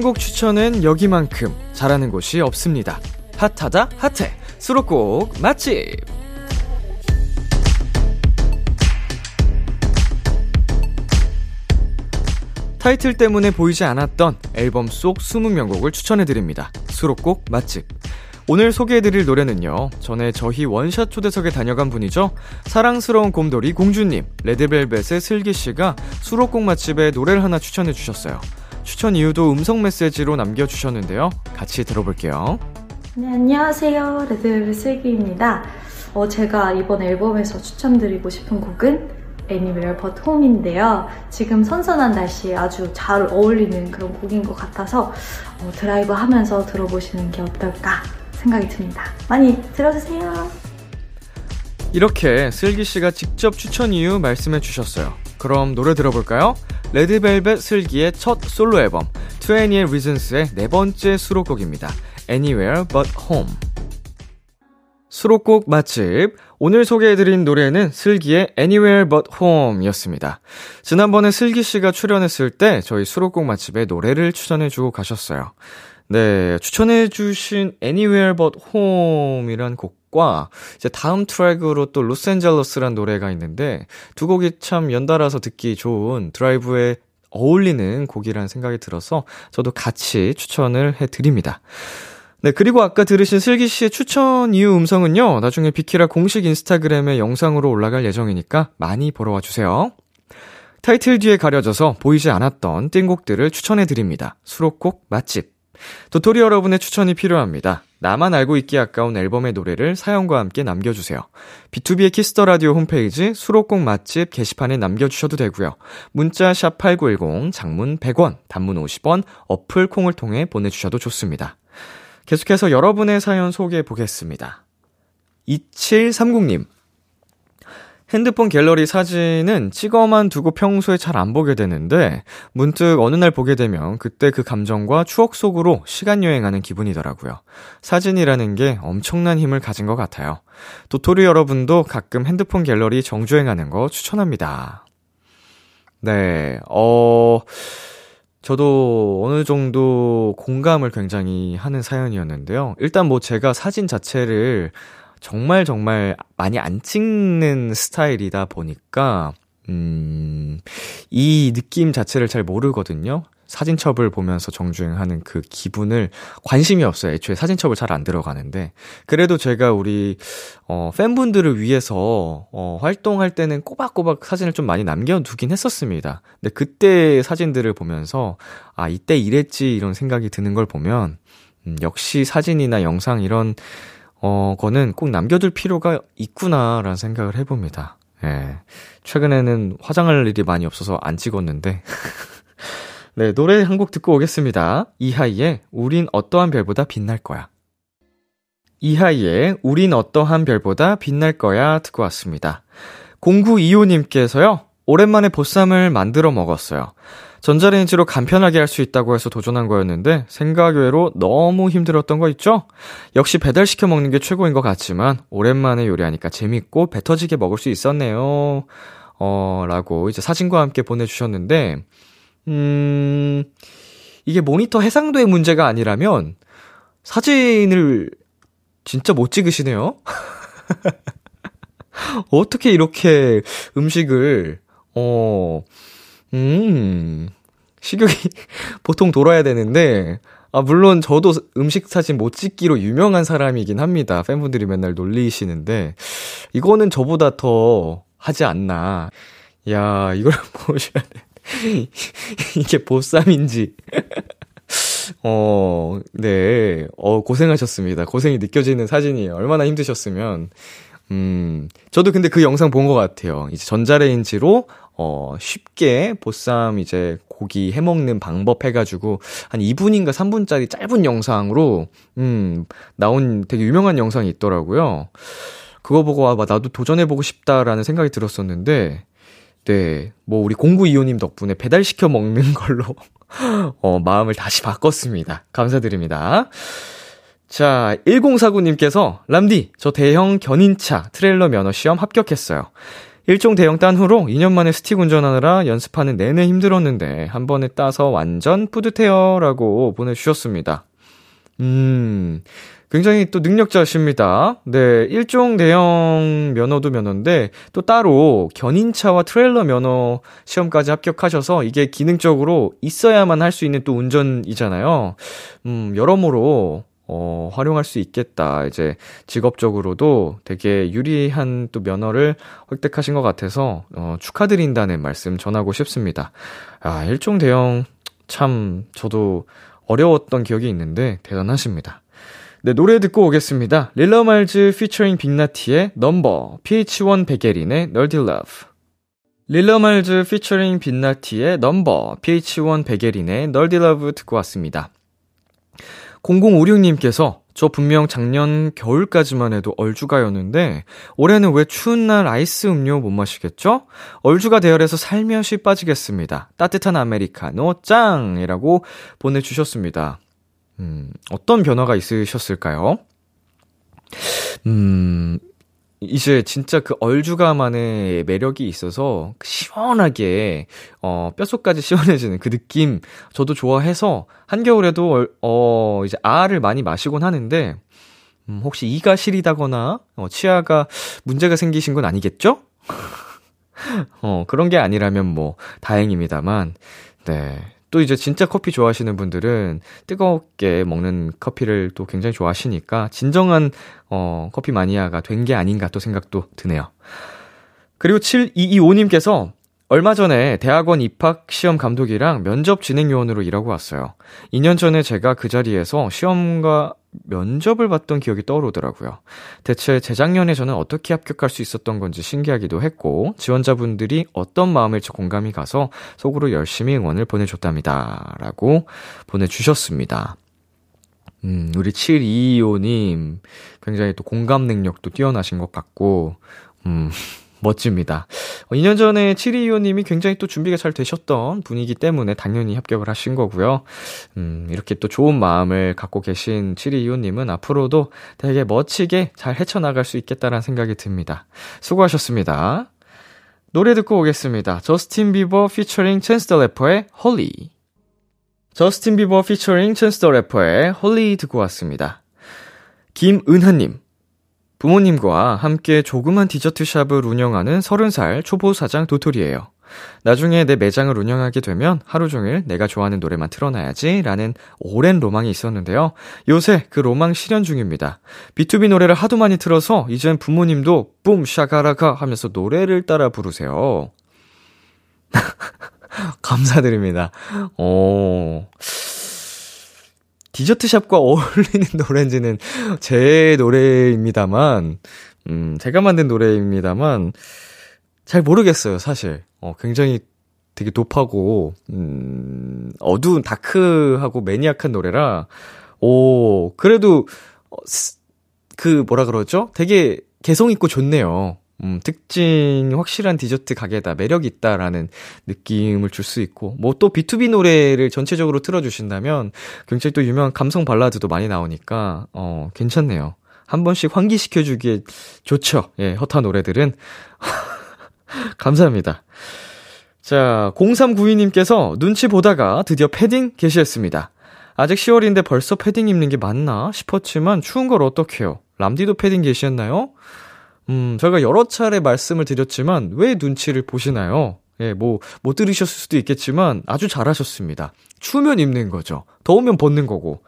신곡 추천은 여기만큼 잘하는 곳이 없습니다. 핫하다 핫해 수록곡 맛집 타이틀 때문에 보이지 않았던 앨범 속 20명곡을 추천해드립니다. 수록곡 맛집 오늘 소개해드릴 노래는요. 전에 저희 원샷 초대석에 다녀간 분이죠. 사랑스러운 곰돌이 공주님, 레드벨벳의 슬기씨가 수록곡 맛집에 노래를 하나 추천해주셨어요. 추천 이유도 음성 메시지로 남겨주셨는데요. 같이 들어볼게요. 네, 안녕하세요. 레드벨벳 슬기입니다. 어, 제가 이번 앨범에서 추천드리고 싶은 곡은 Anywhere But Home인데요. 지금 선선한 날씨에 아주 잘 어울리는 그런 곡인 것 같아서 어, 드라이브 하면서 들어보시는 게 어떨까 생각이 듭니다. 많이 들어주세요. 이렇게 슬기 씨가 직접 추천 이유 말씀해 주셨어요. 그럼 노래 들어볼까요? 레드벨벳 슬기의 첫 솔로 앨범 20의 Reasons의 네 번째 수록곡입니다. Anywhere But Home 수록곡 맛집 오늘 소개해드린 노래는 슬기의 Anywhere But Home 이었습니다. 지난번에 슬기 씨가 출연했을 때 저희 수록곡 맛집에 노래를 추천해주고 가셨어요. 네, 추천해주신 Anywhere But Home이란 곡 과 이제 다음 트랙으로 또 로스앤젤러스란 노래가 있는데 두 곡이 참 연달아서 듣기 좋은 드라이브에 어울리는 곡이라는 생각이 들어서 저도 같이 추천을 해드립니다. 네, 그리고 아까 들으신 슬기 씨의 추천 이유 음성은요, 나중에 비키라 공식 인스타그램에 영상으로 올라갈 예정이니까 많이 보러 와주세요. 타이틀 뒤에 가려져서 보이지 않았던 띵곡들을 추천해드립니다. 수록곡 맛집. 도토리 여러분의 추천이 필요합니다. 나만 알고 있기 아까운 앨범의 노래를 사연과 함께 남겨주세요. B2B의 키스터 라디오 홈페이지 수록곡 맛집 게시판에 남겨주셔도 되고요. 문자 샵 #8910 장문 100원, 단문 50원, 어플 콩을 통해 보내주셔도 좋습니다. 계속해서 여러분의 사연 소개해 보겠습니다. 2730님. 핸드폰 갤러리 사진은 찍어만 두고 평소에 잘 안 보게 되는데 문득 어느 날 보게 되면 그때 그 감정과 추억 속으로 시간 여행하는 기분이더라고요. 사진이라는 게 엄청난 힘을 가진 것 같아요. 도토리 여러분도 가끔 핸드폰 갤러리 정주행하는 거 추천합니다. 네, 어, 저도 어느 정도 공감을 굉장히 하는 사연이었는데요. 일단 뭐 제가 사진 자체를 정말 정말 많이 안 찍는 스타일이다 보니까, 음, 이 느낌 자체를 잘 모르거든요. 사진첩을 보면서 정주행하는 그 기분을 관심이 없어요. 애초에 사진첩을 잘 안 들어가는데. 그래도 제가 우리, 어, 팬분들을 위해서, 어, 활동할 때는 꼬박꼬박 사진을 좀 많이 남겨 두긴 했었습니다. 근데 그때 사진들을 보면서, 아, 이때 이랬지, 이런 생각이 드는 걸 보면, 음, 역시 사진이나 영상 이런, 어, 거는 꼭 남겨둘 필요가 있구나라는 생각을 해봅니다. 예. 최근에는 화장할 일이 많이 없어서 안 찍었는데. 네, 노래 한 곡 듣고 오겠습니다. 이하이의 우린 어떠한 별보다 빛날 거야. 이하이의 우린 어떠한 별보다 빛날 거야 듣고 왔습니다. 0925님께서요, 오랜만에 보쌈을 만들어 먹었어요. 전자레인지로 간편하게 할 수 있다고 해서 도전한 거였는데 생각 외로 너무 힘들었던 거 있죠? 역시 배달시켜 먹는 게 최고인 것 같지만 오랜만에 요리하니까 재밌고 배 터지게 먹을 수 있었네요. 어, 라고 이제 사진과 함께 보내주셨는데, 음, 이게 모니터 해상도의 문제가 아니라면 사진을 진짜 못 찍으시네요? 어떻게 이렇게 음식을, 어, 음, 식욕이 보통 돌아야 되는데, 아, 물론 저도 음식 사진 못 찍기로 유명한 사람이긴 합니다. 팬분들이 맨날 놀리시는데, 이거는 저보다 더 하지 않나. 야, 이걸 보셔야 돼. 이게 보쌈인지. 어, 네. 어, 고생하셨습니다. 고생이 느껴지는 사진이에요. 얼마나 힘드셨으면. 음, 저도 근데 그 영상 본 것 같아요. 이제 전자레인지로, 어, 쉽게 보쌈 이제 고기 해 먹는 방법 해가지고, 한 2분인가 3분짜리 짧은 영상으로, 음, 나온 되게 유명한 영상이 있더라고요. 그거 보고, 아, 나도 도전해 보고 싶다라는 생각이 들었었는데, 네, 뭐, 우리 공구 이호님 덕분에 배달 시켜 먹는 걸로, 어, 마음을 다시 바꿨습니다. 감사드립니다. 자, 1049님께서, 람디, 저 대형 견인차 트레일러 면허 시험 합격했어요. 일종 대형 딴 후로 2년 만에 스틱 운전하느라 연습하는 내내 힘들었는데, 한 번에 따서 완전 뿌듯해요. 라고 보내주셨습니다. 음, 굉장히 또 능력자십니다. 네, 일종 대형 면허도 면허인데 또 따로 견인차와 트레일러 면허 시험까지 합격하셔서 이게 기능적으로 있어야만 할 수 있는 또 운전이잖아요. 음, 여러모로 어, 활용할 수 있겠다. 이제 직업적으로도 되게 유리한 또 면허를 획득하신 것 같아서 어, 축하드린다는 말씀 전하고 싶습니다. 아, 일종 대형 참 저도 어려웠던 기억이 있는데 대단하십니다. 네, 노래 듣고 오겠습니다. 릴러 말즈 피처링 빅나티의 넘버, PH1 백예린의 Nerdy Love. 릴러 말즈 피처링 빅나티의 넘버, PH1 백예린의 Nerdy Love 듣고 왔습니다. 0056님께서 저 분명 작년 겨울까지만 해도 얼죽아였는데 올해는 왜 추운 날 아이스 음료 못 마시겠죠? 얼주가 대열에서 살며시 빠지겠습니다. 따뜻한 아메리카노 짱이라고 보내주셨습니다. 음, 어떤 변화가 있으셨을까요? 음, 이제 진짜 그 얼주가만의 매력이 있어서 시원하게 어 뼛속까지 시원해지는 그 느낌 저도 좋아해서 한겨울에도 어 이제 아를 많이 마시곤 하는데 음 혹시 이가 시리다거나 어 치아가 문제가 생기신 건 아니겠죠? 어 그런 게 아니라면 뭐 다행입니다만 네. 또 이제 진짜 커피 좋아하시는 분들은 뜨겁게 먹는 커피를 또 굉장히 좋아하시니까 진정한 어 커피 마니아가 된 게 아닌가 또 생각도 드네요. 그리고 7225님께서 얼마 전에 대학원 입학 시험 감독이랑 면접 진행 요원으로 일하고 왔어요. 2년 전에 제가 그 자리에서 시험과 면접을 봤던 기억이 떠오르더라고요. 대체 재작년에 저는 어떻게 합격할 수 있었던 건지 신기하기도 했고, 지원자분들이 어떤 마음일지 공감이 가서 속으로 열심히 응원을 보내줬답니다. 라고 보내주셨습니다. 음, 우리 7225님, 굉장히 또 공감 능력도 뛰어나신 것 같고, 음, 멋집니다. 2년 어, 전에 7225님이 굉장히 또 준비가 잘 되셨던 분이기 때문에 당연히 합격을 하신 거고요. 음, 이렇게 또 좋은 마음을 갖고 계신 7225님은 앞으로도 되게 멋지게 잘 헤쳐나갈 수 있겠다라는 생각이 듭니다. 수고하셨습니다. 노래 듣고 오겠습니다. 저스틴 비버 피처링 챈스 더 래퍼의 Holy. 저스틴 비버 피처링 챈스 더 래퍼의 Holy 듣고 왔습니다. 김은하님. 부모님과 함께 조그만 디저트 샵을 운영하는 30살 초보 사장 도토리예요. 나중에 내 매장을 운영하게 되면 하루 종일 내가 좋아하는 노래만 틀어놔야지 라는 오랜 로망이 있었는데요. 요새 그 로망 실현 중입니다. B2B 노래를 하도 많이 틀어서 이젠 부모님도 뿜 샤가라가 하면서 노래를 따라 부르세요. 감사드립니다. 오. 디저트샵과 어울리는 노래인지는 제 노래입니다만, 음, 제가 만든 노래입니다만, 잘 모르겠어요, 사실. 어, 굉장히 되게 돕하고, 음, 어두운 다크하고 매니악한 노래라, 오, 그래도, 어, 그, 뭐라 그러죠? 되게 개성있고 좋네요. 음, 특징 확실한 디저트 가게다, 매력 있다라는 느낌을 줄 수 있고, 뭐 또 B2B 노래를 전체적으로 틀어주신다면, 굉장히 또 유명한 감성 발라드도 많이 나오니까, 어, 괜찮네요. 한 번씩 환기시켜주기에 좋죠. 예, 허타 노래들은. 감사합니다. 자, 0392님께서 눈치 보다가 드디어 패딩 게시했습니다. 아직 10월인데 벌써 패딩 입는 게 맞나 싶었지만 추운 걸 어떡해요. 람디도 패딩 게시했나요? 음, 저희가 여러 차례 말씀을 드렸지만 왜 눈치를 보시나요? 예, 뭐, 못 들으셨을 수도 있겠지만 아주 잘하셨습니다. 추우면 입는 거죠. 더우면 벗는 거고.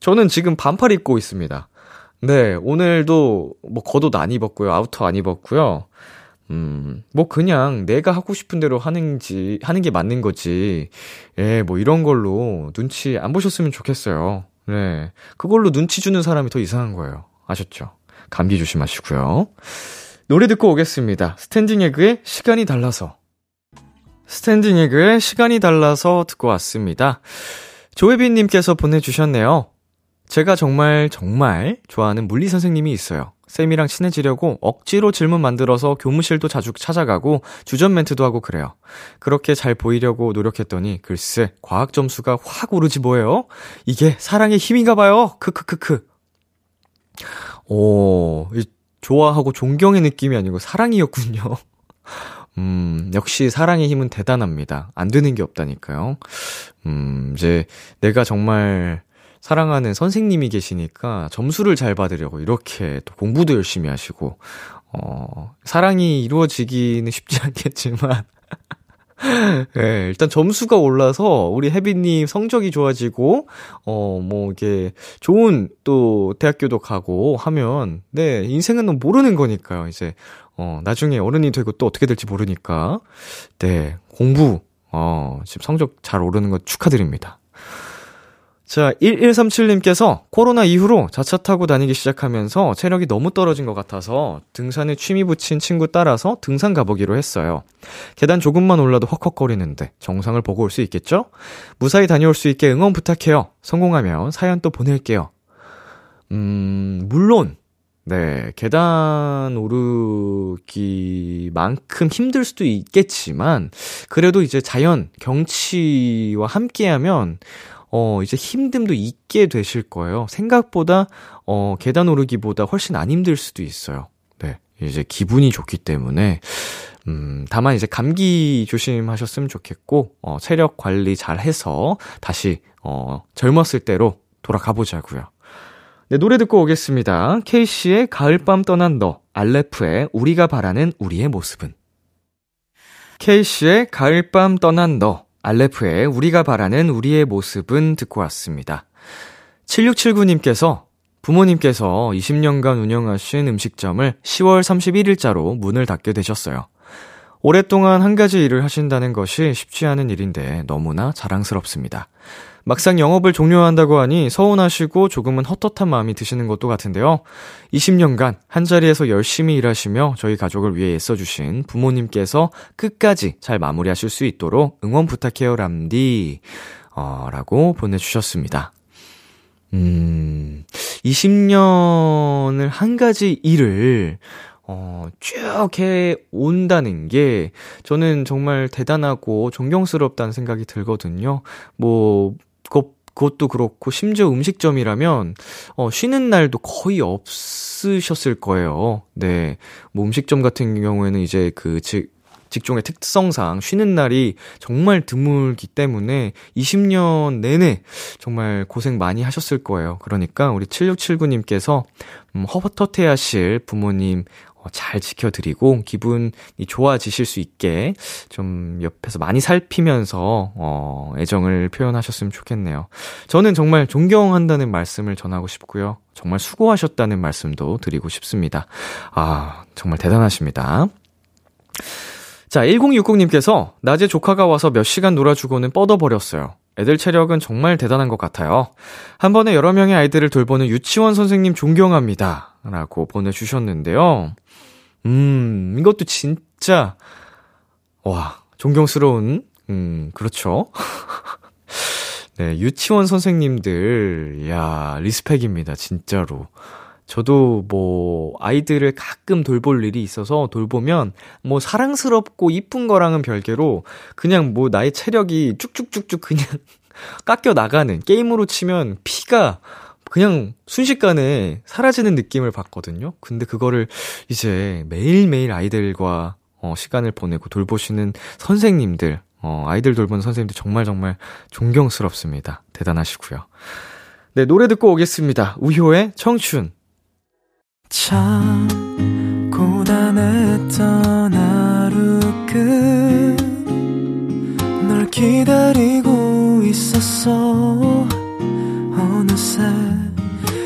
저는 지금 반팔 입고 있습니다. 네, 오늘도 뭐 겉옷 안 입었고요. outer 안 입었고요. 음, 뭐 그냥 내가 하고 싶은 대로 하는지, 하는 게 맞는 거지. 예, 뭐 이런 걸로 눈치 안 보셨으면 좋겠어요. 네. 그걸로 눈치 주는 사람이 더 이상한 거예요. 아셨죠? 감기 조심하시고요. 노래 듣고 오겠습니다. 스탠딩 에그의 시간이 달라서. 스탠딩 에그의 시간이 달라서 듣고 왔습니다. 조혜빈님께서 보내주셨네요. 제가 정말 정말 좋아하는 물리 선생님이 있어요. 쌤이랑 친해지려고 억지로 질문 만들어서 교무실도 자주 찾아가고 주전 멘트도 하고 그래요. 그렇게 잘 보이려고 노력했더니 글쎄 과학 점수가 확 오르지 뭐예요? 이게 사랑의 힘인가 봐요. 크크크크. 오, 좋아하고 존경의 느낌이 아니고 사랑이었군요. 음, 역시 사랑의 힘은 대단합니다. 안 되는 게 없다니까요. 음, 이제 내가 정말 사랑하는 선생님이 계시니까 점수를 잘 받으려고 이렇게 또 공부도 열심히 하시고, 어, 사랑이 이루어지기는 쉽지 않겠지만, 네, 일단 점수가 올라서 우리 혜빈님 성적이 좋아지고, 어, 뭐, 이게 좋은 또 대학교도 가고 하면, 네, 인생은 모르는 거니까요, 이제. 어, 나중에 어른이 되고 또 어떻게 될지 모르니까. 네, 공부, 어, 지금 성적 잘 오르는 거 축하드립니다. 자, 1137님께서 코로나 이후로 자차 타고 다니기 시작하면서 체력이 너무 떨어진 것 같아서 등산에 취미 붙인 친구 따라서 등산 가보기로 했어요. 계단 조금만 올라도 헉헉거리는데 정상을 보고 올 수 있겠죠? 무사히 다녀올 수 있게 응원 부탁해요. 성공하면 사연 또 보낼게요. 음, 물론, 네, 계단 오르기만큼 힘들 수도 있겠지만, 그래도 이제 자연, 경치와 함께하면, 어, 이제 힘듦도 있게 되실 거예요. 생각보다, 어, 계단 오르기보다 훨씬 안 힘들 수도 있어요. 네. 이제 기분이 좋기 때문에, 음, 다만 이제 감기 조심하셨으면 좋겠고, 어, 체력 관리 잘 해서 다시, 어, 젊었을 때로 돌아가 보자고요. 네, 노래 듣고 오겠습니다. 케이씨의 가을밤 떠난 너, 알레프의 우리가 바라는 우리의 모습은. 케이씨의 가을밤 떠난 너, 알레프의 우리가 바라는 우리의 모습은 듣고 왔습니다. 7679님께서 부모님께서 20년간 운영하신 음식점을 10월 31일자로 문을 닫게 되셨어요. 오랫동안 한 가지 일을 하신다는 것이 쉽지 않은 일인데 너무나 자랑스럽습니다. 막상 영업을 종료한다고 하니 서운하시고 조금은 헛헛한 마음이 드시는 것도 같은데요. 20년간 한자리에서 열심히 일하시며 저희 가족을 위해 애써주신 부모님께서 끝까지 잘 마무리하실 수 있도록 응원 부탁해요, 람디. 어, 라고 보내주셨습니다. 음, 20년을 한 가지 일을 어, 쭉 해 온다는 게 저는 정말 대단하고 존경스럽다는 생각이 들거든요. 뭐, 그것, 그것도 그렇고, 심지어 음식점이라면, 어, 쉬는 날도 거의 없으셨을 거예요. 네. 뭐 음식점 같은 경우에는 이제 그, 즉, 직종의 특성상 쉬는 날이 정말 드물기 때문에 20년 내내 정말 고생 많이 하셨을 거예요. 그러니까 우리 7679님께서 음, 허허터해 하실 부모님 어, 잘 지켜드리고 기분이 좋아지실 수 있게 좀 옆에서 많이 살피면서 어, 애정을 표현하셨으면 좋겠네요. 저는 정말 존경한다는 말씀을 전하고 싶고요. 정말 수고하셨다는 말씀도 드리고 싶습니다. 아, 정말 대단하십니다. 자, 1060님께서 낮에 조카가 와서 몇 시간 놀아주고는 뻗어버렸어요. 애들 체력은 정말 대단한 것 같아요. 한 번에 여러 명의 아이들을 돌보는 유치원 선생님 존경합니다. 라고 보내주셨는데요. 음, 이것도 진짜, 와, 존경스러운, 음, 그렇죠. 네, 유치원 선생님들, 야, 리스펙입니다, 진짜로. 저도 뭐, 아이들을 가끔 돌볼 일이 있어서 돌보면, 뭐, 사랑스럽고 이쁜 거랑은 별개로, 그냥 뭐, 나의 체력이 쭉쭉쭉쭉 그냥 깎여 나가는, 게임으로 치면 피가 그냥 순식간에 사라지는 느낌을 받거든요. 근데 그거를 이제 매일매일 아이들과 어, 시간을 보내고 돌보시는 선생님들, 어, 아이들 돌보는 선생님들 정말 정말 존경스럽습니다. 대단하시고요. 네, 노래 듣고 오겠습니다. 우효의 청춘. 참 고단했던 하루 끝널 기다리고 있었어 어느새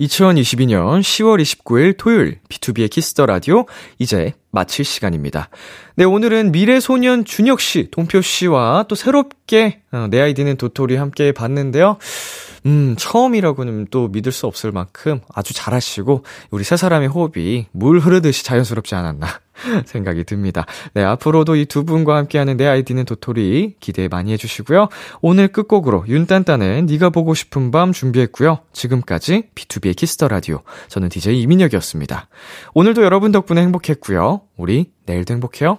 2022년 10월 29일 토요일 B2B의 키스터 라디오 이제 마칠 시간입니다. 네, 오늘은 미래소년 준혁 씨, 동표 씨와 또 새롭게 어, 내 아이디는 도토리 함께 봤는데요. 음, 처음이라고는 또 믿을 수 없을 만큼 아주 잘하시고 우리 세 사람의 호흡이 물 흐르듯이 자연스럽지 않았나 생각이 듭니다. 네, 앞으로도 이 두 분과 함께하는 내 아이디는 도토리 기대 많이 해주시고요. 오늘 끝곡으로 윤딴딴의 네가 보고 싶은 밤 준비했고요. 지금까지 B2B의 키스터 라디오. 저는 DJ 이민혁이었습니다. 오늘도 여러분 덕분에 행복했고요. 우리 내일도 행복해요.